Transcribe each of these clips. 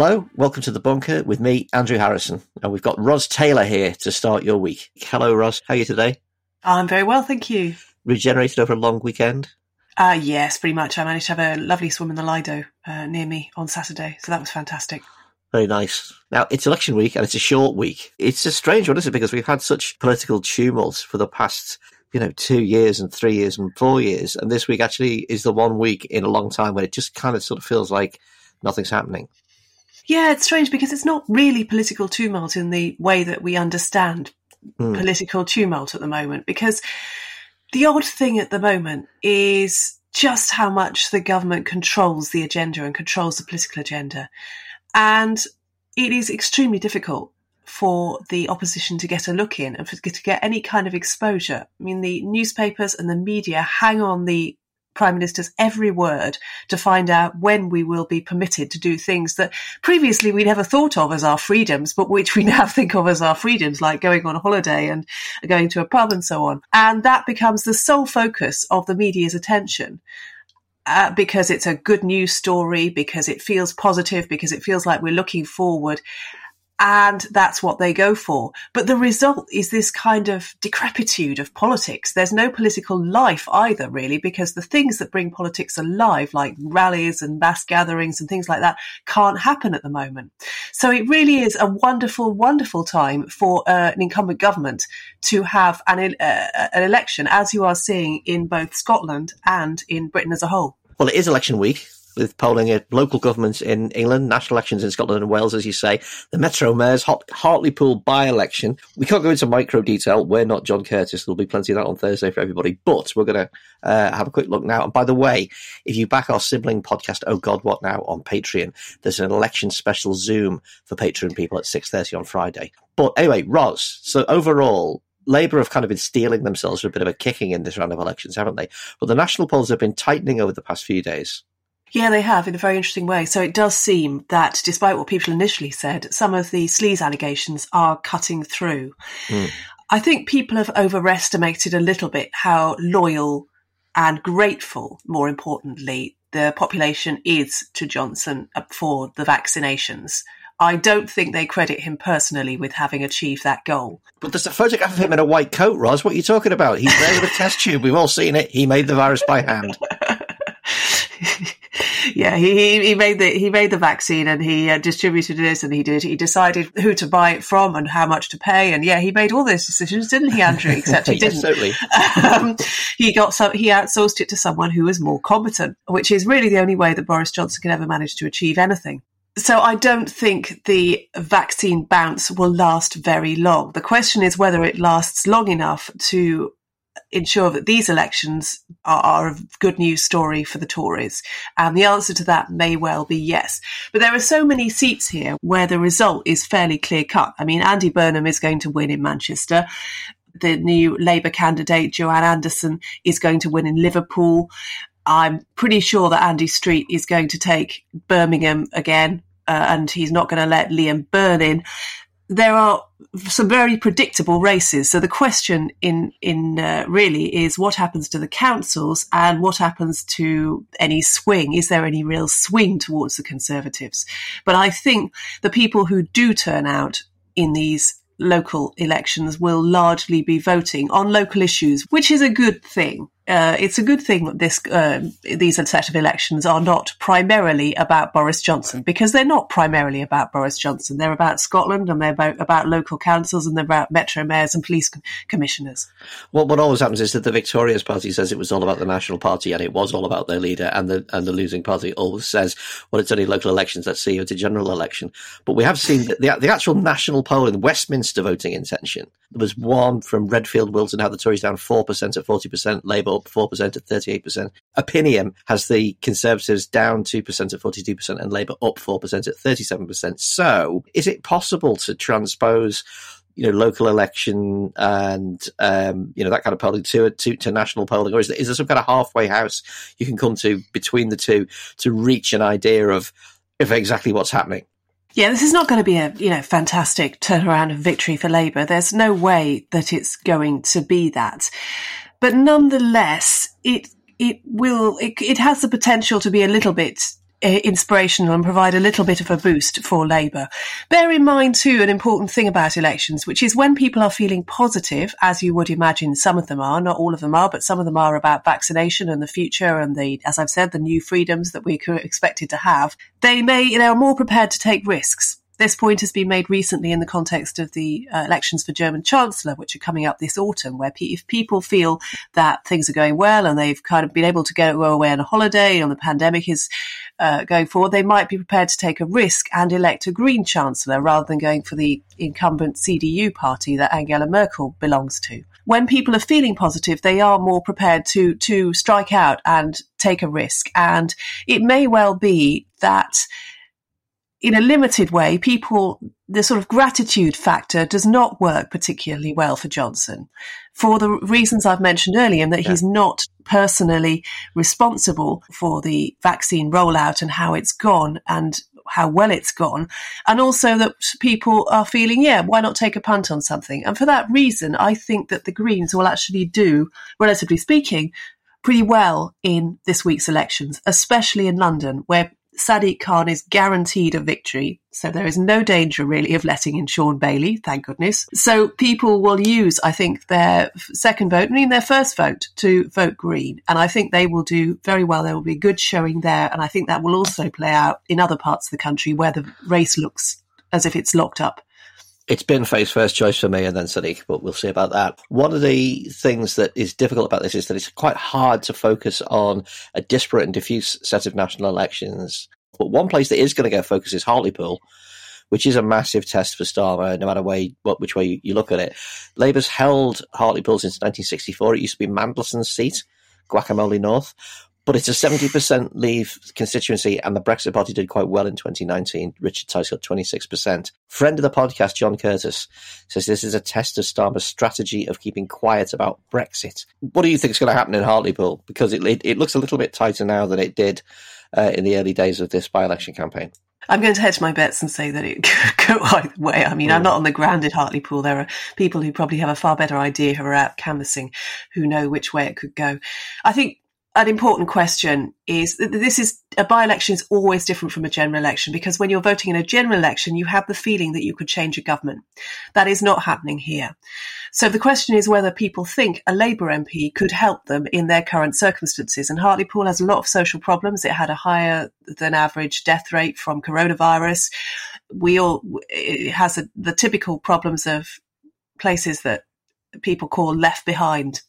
Hello, welcome to the bunker with me, Andrew Harrison, and we've got Ros Taylor here to start your week. Hello, Ros. How are you today? I'm very well, thank you. Regenerated over a long weekend? Uh, yes, pretty much. I managed to have a lovely swim in the Lido uh, near me on Saturday, so that was fantastic. Very nice. Now, it's election week and it's a short week. It's a strange one, isn't it? Because we've had such political tumult for the past, you know, two years and three years and four years. And this week actually is the one week in a long time when it just kind of sort of feels like nothing's happening. Yeah, it's strange because it's not really political tumult in the way that we understand mm. political tumult at the moment. Because the odd thing at the moment is just how much the government controls the agenda and controls the political agenda. And it is extremely difficult for the opposition to get a look in and for, to get any kind of exposure. I mean, the newspapers and the media hang on the Prime Minister's every word to find out when we will be permitted to do things that previously we never thought of as our freedoms, but which we now think of as our freedoms, like going on a holiday and going to a pub and so on. And that becomes the sole focus of the media's attention. Uh, because it's a good news story, because it feels positive, because it feels like we're looking forward and that's what they go for. But the result is this kind of decrepitude of politics. There's no political life either, really, because the things that bring politics alive, like rallies and mass gatherings and things like that, can't happen at the moment. So it really is a wonderful, wonderful time for uh, an incumbent government to have an, uh, an election, as you are seeing in both Scotland and in Britain as a whole. Well, it is election week with polling at local governments in England, national elections in Scotland and Wales, as you say, the Metro Mayor's Hartlepool by-election. We can't go into micro detail. We're not John Curtice. There'll be plenty of that on Thursday for everybody. But we're going to uh, have a quick look now. And by the way, if you back our sibling podcast, Oh God, What Now, on Patreon, there's an election special Zoom for Patreon people at 6.30 on Friday. But anyway, Ros, so overall, Labour have kind of been stealing themselves for a bit of a kicking in this round of elections, haven't they? But the national polls have been tightening over the past few days. Yeah, they have in a very interesting way. So it does seem that despite what people initially said, some of the sleaze allegations are cutting through. Mm. I think people have overestimated a little bit how loyal and grateful, more importantly, the population is to Johnson for the vaccinations. I don't think they credit him personally with having achieved that goal. But there's a photograph of him in a white coat, Ros. What are you talking about? He's there with a test tube. We've all seen it. He made the virus by hand. yeah, he, he made the he made the vaccine and he uh, distributed this and he did he decided who to buy it from and how much to pay and yeah he made all those decisions, didn't he, Andrew? Except he yes, didn't. Um, he got some he outsourced it to someone who was more competent, which is really the only way that Boris Johnson can ever manage to achieve anything. So I don't think the vaccine bounce will last very long. The question is whether it lasts long enough to ensure that these elections are, are, a good news story for the Tories? And the answer to that may well be yes. But there are so many seats here where the result is fairly clear cut. I mean, Andy Burnham is going to win in Manchester. The new Labour candidate, Joanne Anderson, is going to win in Liverpool. I'm pretty sure that Andy Street is going to take Birmingham again, uh, and he's not going to let Liam Byrne in there are some very predictable races. So the question in in uh, really is what happens to the councils and what happens to any swing? Is there any real swing towards the Conservatives? But I think the people who do turn out in these local elections will largely be voting on local issues, which is a good thing uh, it's a good thing that this uh, these set of elections are not primarily about Boris Johnson because they're not primarily about Boris Johnson. They're about Scotland and they're about, about local councils and they're about metro mayors and police commissioners. Well, what always happens is that the victorious party says it was all about the National Party and it was all about their leader, and the and the losing party always says, "Well, it's only local elections. Let's see it's a general election." But we have seen the, the actual national poll in Westminster voting intention. There was one from Redfield Wilton how the Tories down four percent at forty percent, Labour up 4% at 38%. Opinium has the Conservatives down 2% at 42% and Labour up 4% at 37%. So is it possible to transpose you know, local election and um, you know that kind of polling to, to to national polling, or is there, is there some kind of halfway house you can come to between the two to reach an idea of of exactly what's happening? Yeah, this is not going to be a you know fantastic turnaround of victory for Labour. There's no way that it's going to be that. But nonetheless, it it will it, it has the potential to be a little bit eh, inspirational and provide a little bit of a boost for Labour. Bear in mind, too, an important thing about elections, which is when people are feeling positive, as you would imagine some of them are, not all of them are, but some of them are about vaccination and the future and the, as I've said, the new freedoms that we are expected to have, they may, you know, are more prepared to take risks. This point has been made recently in the context of the uh, elections for German Chancellor, which are coming up this autumn, where pe- if people feel that things are going well and they've kind of been able to go away on a holiday and the pandemic is uh, going forward, they might be prepared to take a risk and elect a Green Chancellor rather than going for the incumbent CDU party that Angela Merkel belongs to. When people are feeling positive, they are more prepared to to strike out and take a risk. And it may well be that in a limited way, people, the sort of gratitude factor does not work particularly well for Johnson for the reasons I've mentioned earlier, and that yeah. he's not personally responsible for the vaccine rollout and how it's gone and how well it's gone. And also that people are feeling, yeah, why not take a punt on something? And for that reason, I think that the Greens will actually do, relatively speaking, pretty well in this week's elections, especially in London, where Sadiq Khan is guaranteed a victory. So there is no danger really of letting in Shaun Bailey, thank goodness. So people will use, I think, their second vote, I mean their first vote to vote Green. And I think they will do very well. There will be a good showing there. And I think that will also play out in other parts of the country where the race looks as if it's locked up it's been Faye's first choice for me and then Sadiq, but we'll see about that. One of the things that is difficult about this is that it's quite hard to focus on a disparate and diffuse set of national elections. But one place that is going to get focus is Hartlepool, which is a massive test for Starmer, no matter way, what, which way you, you look at it. Labour's held Hartlepool since 1964. It used to be Mandelson's seat, Guacamole North but it's a 70% leave constituency, and the Brexit Party did quite well in 2019. Richard Tice got 26%. Friend of the podcast, John Curtice, says this is a test of Starmer's strategy of keeping quiet about Brexit. What do you think is going to happen in Hartlepool? Because it, it, it looks a little bit tighter now than it did uh, in the early days of this by election campaign. I'm going to hedge my bets and say that it could go either way. I mean, I'm not on the ground at Hartlepool. There are people who probably have a far better idea who are out canvassing, who know which way it could go. I think an important question is this is a by-election is always different from a general election because when you're voting in a general election, you have the feeling that you could change a government. That is not happening here. So the question is whether people think a Labour MP could help them in their current circumstances. And Hartlepool has a lot of social problems. It had a higher than average death rate from coronavirus. We all, it has a, the typical problems of places that people call left behind.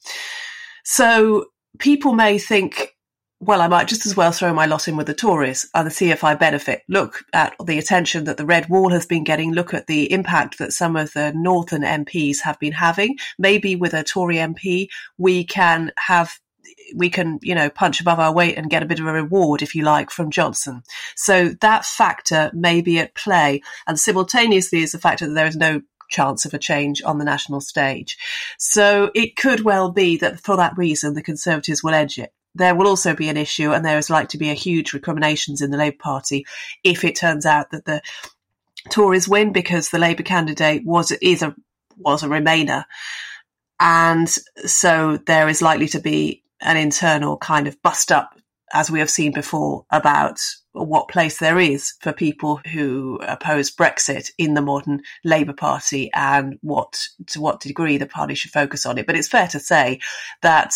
So people may think, well, I might just as well throw my lot in with the Tories and see if I benefit. Look at the attention that the Red Wall has been getting. Look at the impact that some of the Northern MPs have been having. Maybe with a Tory MP, we can have we can, you know, punch above our weight and get a bit of a reward, if you like, from Johnson. So that factor may be at play. And simultaneously is the factor that there is no chance of a change on the national stage. So it could well be that for that reason, the Conservatives will edge it. There will also be an issue, and there is likely to be a huge recriminations in the Labour Party if it turns out that the Tories win because the Labour candidate was is a was a Remainer, and so there is likely to be an internal kind of bust up as we have seen before, about what place there is for people who oppose Brexit in the modern Labour Party and what to what degree the party should focus on it. But it's fair to say that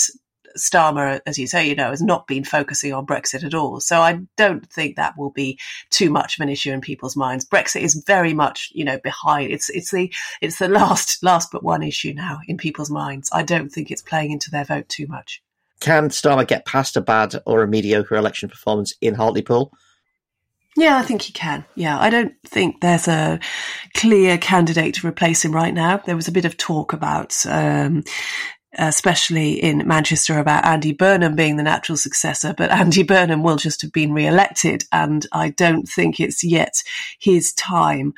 Starmer, as you say, you know, has not been focusing on Brexit at all. So I don't think that will be too much of an issue in people's minds. Brexit is very much, you know, behind. It's it's the it's the last last but one issue now in people's minds. I don't think it's playing into their vote too much. Can Starmer get past a bad or a mediocre election performance in Hartlepool? Yeah, I think he can. Yeah, I don't think there's a clear candidate to replace him right now. There was a bit of talk about, um, especially in Manchester, about Andy Burnham being the natural successor, but Andy Burnham will just have been re-elected, and I don't think it's yet his time.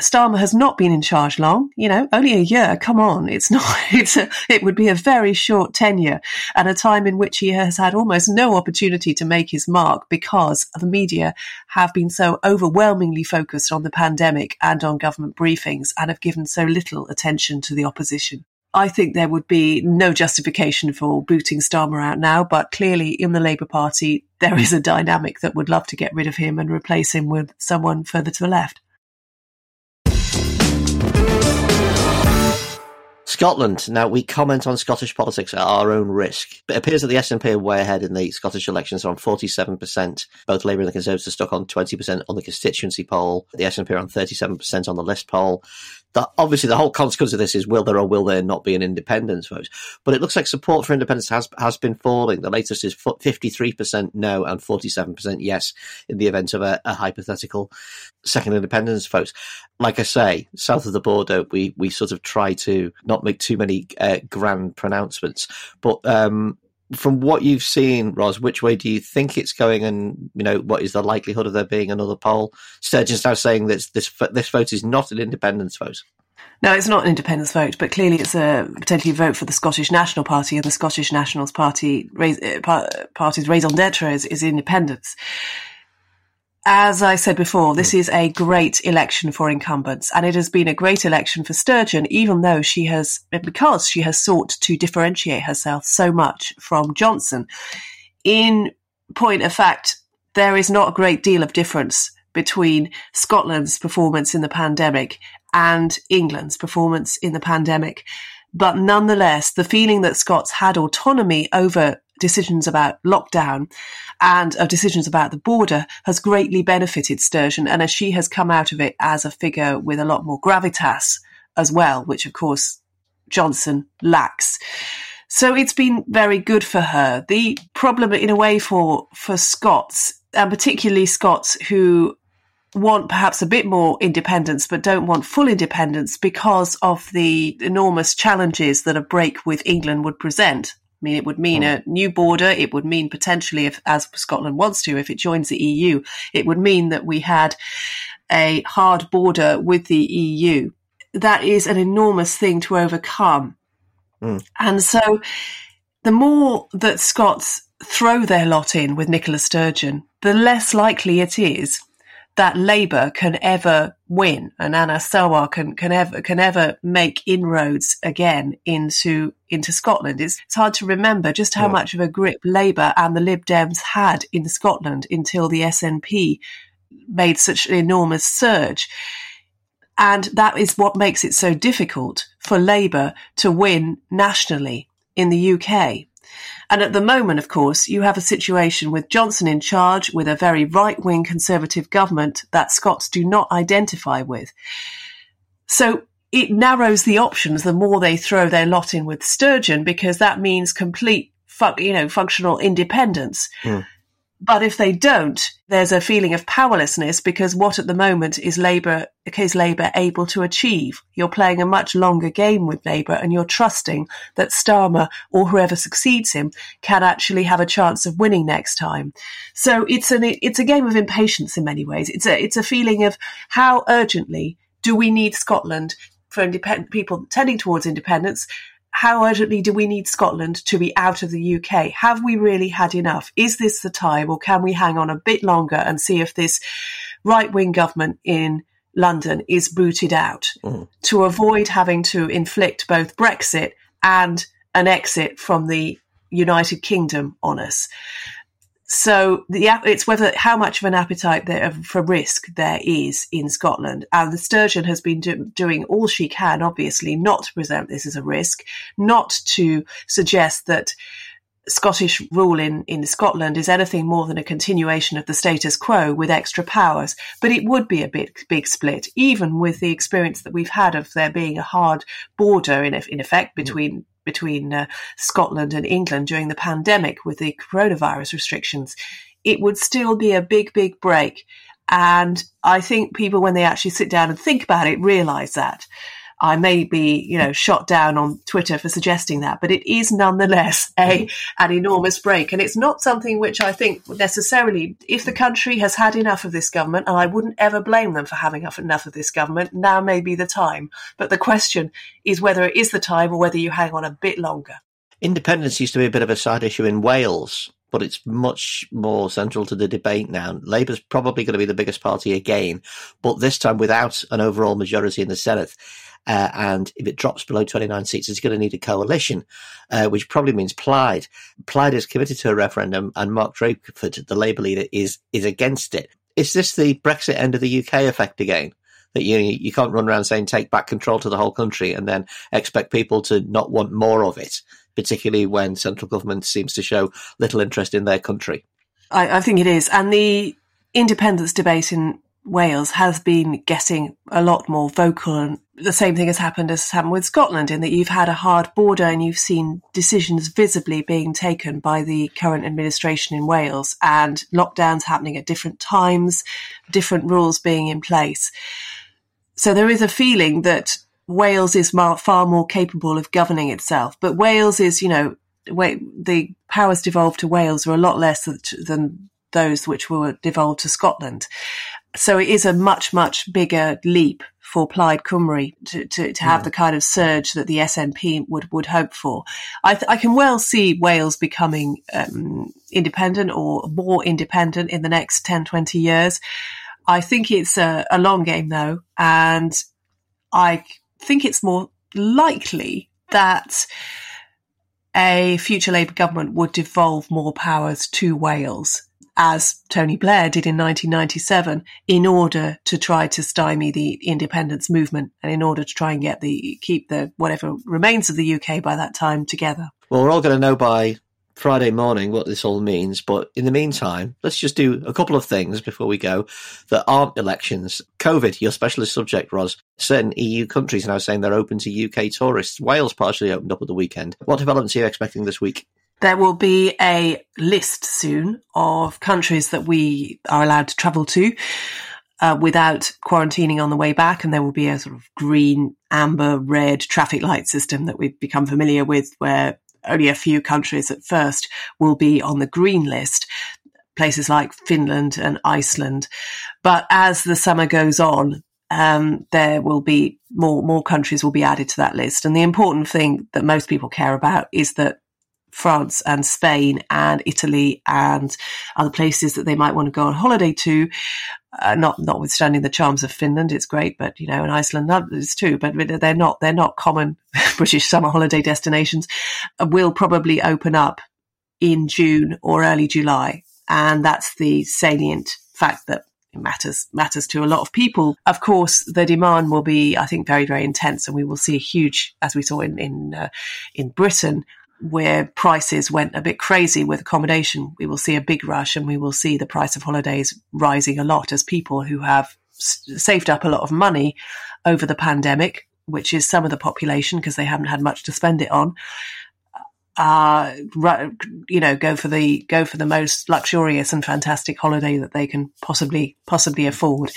Starmer has not been in charge long, you know, only a year. Come on. It's not, it's a, it would be a very short tenure at a time in which he has had almost no opportunity to make his mark because the media have been so overwhelmingly focused on the pandemic and on government briefings and have given so little attention to the opposition. I think there would be no justification for booting Starmer out now, but clearly in the Labour Party, there is a dynamic that would love to get rid of him and replace him with someone further to the left. Scotland. Now we comment on Scottish politics at our own risk. It appears that the SNP are way ahead in the Scottish elections on 47%. Both Labour and the Conservatives are stuck on 20% on the constituency poll. The SNP are on 37% on the list poll obviously the whole consequence of this is will there or will there not be an independence vote? But it looks like support for independence has has been falling. The latest is fifty three percent no and forty seven percent yes in the event of a, a, hypothetical second independence vote. Like I say, south of the border, we we sort of try to not make too many uh, grand pronouncements, but. Um, from what you've seen, Ros, which way do you think it's going, and you know what is the likelihood of there being another poll? Sturgeon's now saying that this this vote is not an independence vote. No, it's not an independence vote, but clearly it's a potentially vote for the Scottish National Party, and the Scottish Nationals Party uh, party's raison d'être is, is independence as I said before, this hmm. is a great election for incumbents, and it has been a great election for Sturgeon, even though she has, because she has sought to differentiate herself so much from Johnson. In point of fact, there is not a great deal of difference between Scotland's performance in the pandemic and England's performance in the pandemic. But nonetheless, the feeling that Scots had autonomy over decisions about lockdown and of decisions about the border has greatly benefited Sturgeon. And as she has come out of it as a figure with a lot more gravitas as well, which of course Johnson lacks. So it's been very good for her. The problem in a way for, for Scots, and particularly Scots who want perhaps a bit more independence but don't want full independence because of the enormous challenges that a break with England would present. I mean, it would mean mm. a new border. It would mean potentially, if as Scotland wants to, if it joins the EU, it would mean that we had a hard border with the EU. That is an enormous thing to overcome. Mm. And so the more that Scots throw their lot in with Nicola Sturgeon, the less likely it is that Labour can ever win and Anas Sarwar can, can ever can ever make inroads again into into Scotland. It's, it's hard to remember just how yeah. much of a grip Labour and the Lib Dems had in Scotland until the SNP made such an enormous surge. And that is what makes it so difficult for Labour to win nationally in the UK. And at the moment, of course, you have a situation with Johnson in charge with a very right wing conservative government that Scots do not identify with. So it narrows the options the more they throw their lot in with Sturgeon because that means complete, you know, functional independence. Mm. But if they don't, there's a feeling of powerlessness because what at the moment is Labour is Labour able to achieve? You're playing a much longer game with Labour and you're trusting that Starmer or whoever succeeds him can actually have a chance of winning next time. So it's an it's a game of impatience in many ways. It's a it's a feeling of how urgently do we need Scotland for independent people tending towards independence how urgently do we need Scotland to be out of the UK? Have we really had enough? Is this the time, or can we hang on a bit longer and see if this right wing government in London is booted out mm. to avoid having to inflict both Brexit and an exit from the United Kingdom on us? So the, it's whether how much of an appetite there for risk there is in Scotland, and the Sturgeon has been do, doing all she can, obviously, not to present this as a risk, not to suggest that Scottish rule in, in Scotland is anything more than a continuation of the status quo with extra powers. But it would be a big, big split, even with the experience that we've had of there being a hard border in, in effect mm. between between uh, Scotland and England during the pandemic with the coronavirus restrictions, it would still be a big, big break. And I think people, when they actually sit down and think about it, realize that. I may be, you know, shot down on Twitter for suggesting that, but it is nonetheless a an enormous break, and it's not something which I think necessarily, if the country has had enough of this government, and I wouldn't ever blame them for having enough of this government, now may be the time. But the question is whether it is the time or whether you hang on a bit longer. Independence used to be a bit of a side issue in Wales, but it's much more central to the debate now. Labour's probably going to be the biggest party again, but this time without an overall majority in the Senedd. Uh, and if it drops below 29 seats, it's going to need a coalition, uh, which probably means Plaid. Plaid is committed to a referendum, and Mark Drakeford, the Labour leader, is is against it. Is this the Brexit end of the UK effect again? That you you can't run around saying take back control to the whole country and then expect people to not want more of it, particularly when central government seems to show little interest in their country. I, I think it is, and the independence debate in Wales has been getting a lot more vocal and the same thing has happened as happened with Scotland in that you've had a hard border and you've seen decisions visibly being taken by the current administration in Wales and lockdowns happening at different times, different rules being in place. So there is a feeling that Wales is far more capable of governing itself, but Wales is, you know, the powers devolved to Wales are a lot less than those which were devolved to Scotland. So it is a much, much bigger leap for Plaid Cymru to, to, to have yeah. the kind of surge that the SNP would, would hope for. I, th- I can well see Wales becoming um, independent or more independent in the next 10, 20 years. I think it's a, a long game though, and I think it's more likely that a future Labour government would devolve more powers to Wales as Tony Blair did in 1997 in order to try to stymie the independence movement and in order to try and get the keep the whatever remains of the UK by that time together. Well, we're all going to know by Friday morning what this all means, but in the meantime, let's just do a couple of things before we go that aren't elections. COVID, your specialist subject, Ros. Certain EU countries now saying they're open to UK tourists. Wales partially opened up at the weekend. What developments are you expecting this week? There will be a list soon of countries that we are allowed to travel to uh, without quarantining on the way back. And there will be a sort of green, amber, red traffic light system that we've become familiar with where only a few countries at first will be on the green list. Places like Finland and Iceland. But as the summer goes on, um, there will be more more countries will be added to that list. And the important thing that most people care about is that France and Spain and Italy and other places that they might want to go on holiday to. Uh, not notwithstanding the charms of Finland, it's great, but you know, and Iceland is too. But they're not they're not common British summer holiday destinations. Uh, will probably open up in June or early July, and that's the salient fact that matters matters to a lot of people. Of course, the demand will be, I think, very very intense, and we will see a huge, as we saw in in uh, in Britain, where prices went a bit crazy with accommodation, we will see a big rush and we will see the price of holidays rising a lot as people who have saved up a lot of money over the pandemic, which is some of the population because they haven't had much to spend it on, uh, you know, go for the go for the most luxurious and fantastic holiday that they can possibly possibly afford.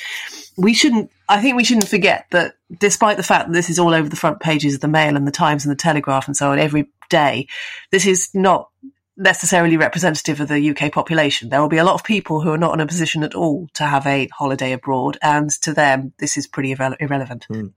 We shouldn't. I think we shouldn't forget that, despite the fact that this is all over the front pages of the Mail and the Times and the Telegraph and so on every day, this is not necessarily representative of the UK population. There will be a lot of people who are not in a position at all to have a holiday abroad, and to them, this is pretty irre- irrelevant. Mm.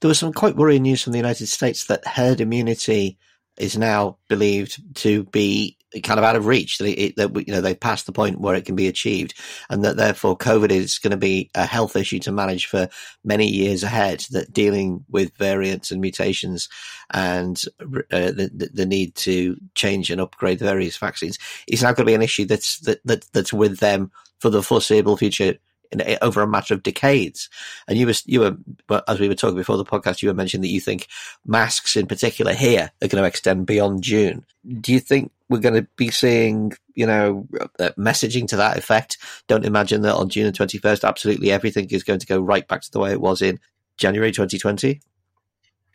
There was some quite worrying news from the United States that herd immunity is now believed to be kind of out of reach. That, it, that you know they've passed the point where it can be achieved, and that therefore COVID is going to be a health issue to manage for many years ahead. That dealing with variants and mutations and uh, the, the need to change and upgrade various vaccines is now going to be an issue that's that, that that's with them for the foreseeable future in, over a matter of decades. And you were, you were, as we were talking before the podcast, you were mentioning that you think masks in particular here are going to extend beyond June. Do you think we're going to be seeing, you know, uh, messaging to that effect? Don't imagine that on June the 21st, absolutely everything is going to go right back to the way it was in January 2020.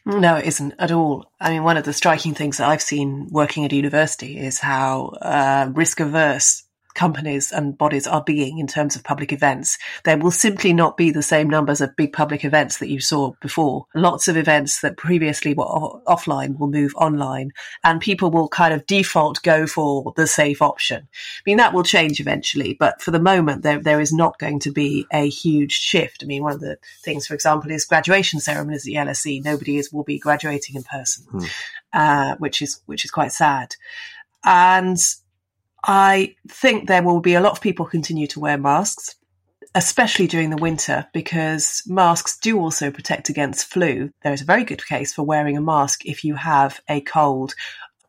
No, it isn't at all. I mean, one of the striking things that I've seen working at a university is how uh, risk averse companies and bodies are being in terms of public events. There will simply not be the same numbers of big public events that you saw before. Lots of events that previously were offline will move online and people will kind of default go for the safe option. I mean, that will change eventually, but for the moment, there, there is not going to be a huge shift. I mean, one of the things, for example, is graduation ceremonies at the LSE. Nobody is, will be graduating in person, hmm. uh, which is, which is quite sad. And I think there will be a lot of people continue to wear masks. especially during the winter, because masks do also protect against flu. There is a very good case for wearing a mask if you have a cold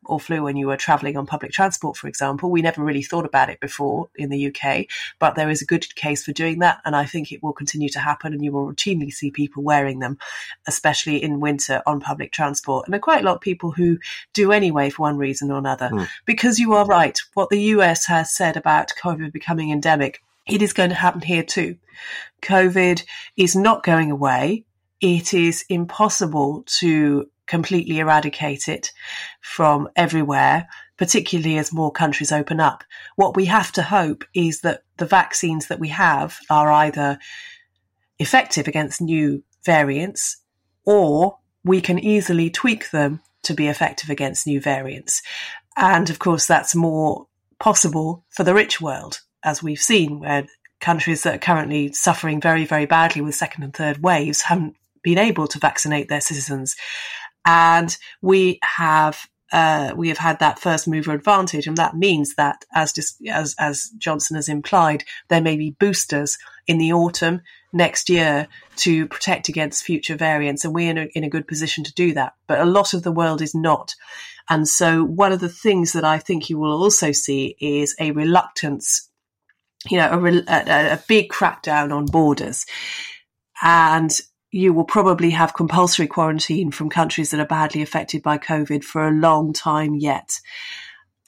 or flu when you were traveling on public transport, for example. We never really thought about it before in the UK, but there is a good case for doing that. And I think it will continue to happen. And you will routinely see people wearing them, especially in winter on public transport. And there are quite a lot of people who do anyway for one reason or another. Mm. Because you are right, what the US has said about COVID becoming endemic, it is going to happen here too. COVID is not going away. It is impossible to completely eradicate it from everywhere, particularly as more countries open up. What we have to hope is that the vaccines that we have are either effective against new variants or we can easily tweak them to be effective against new variants. And of course, that's more possible for the rich world, as we've seen, where countries that are currently suffering very, very badly with second and third waves haven't been able to vaccinate their citizens and we have uh, we have had that first mover advantage, and that means that, as as as Johnson has implied, there may be boosters in the autumn next year to protect against future variants, and we're in a, in a good position to do that. But a lot of the world is not, and so one of the things that I think you will also see is a reluctance, you know, a, a, a big crackdown on borders, and you will probably have compulsory quarantine from countries that are badly affected by COVID for a long time yet.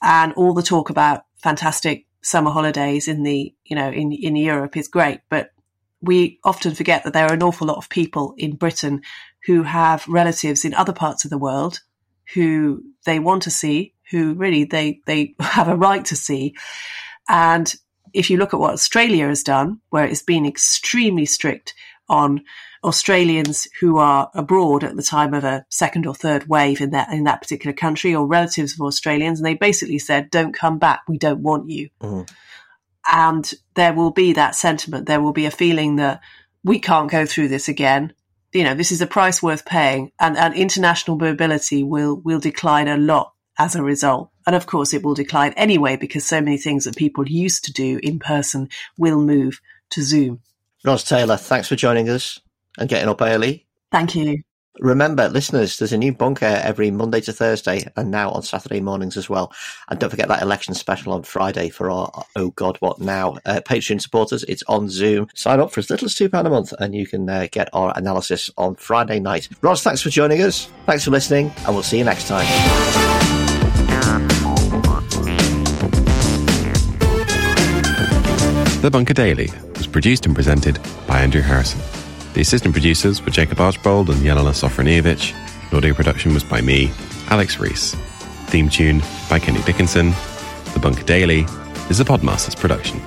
And all the talk about fantastic summer holidays in the, you know, in, in Europe is great, but we often forget that there are an awful lot of people in Britain who have relatives in other parts of the world who they want to see, who really they, they have a right to see. And if you look at what Australia has done, where it's been extremely strict on Australians who are abroad at the time of a second or third wave in that in that particular country or relatives of Australians, and they basically said, "Don't come back. We don't want you." Mm. And there will be that sentiment. There will be a feeling that we can't go through this again. You know, this is a price worth paying, and, and international mobility will will decline a lot as a result. And of course, it will decline anyway because so many things that people used to do in person will move to Zoom. Ros Taylor, thanks for joining us and getting up early. Thank you. Remember, listeners, there's a new bunker every Monday to Thursday and now on Saturday mornings as well. And don't forget that election special on Friday for our Oh God, What Now uh, Patreon supporters. It's on Zoom. Sign up for as little as £2 a month and you can uh, get our analysis on Friday night. Ros, thanks for joining us. Thanks for listening and we'll see you next time. The Bunker Daily was produced and presented by Andrew Harrison. The assistant producers were Jacob Archbold and Jelena Sofronijevic. Audio production was by me, Alex Rees. Theme tune by Kenny Dickinson. The Bunker Daily is a Podmasters production.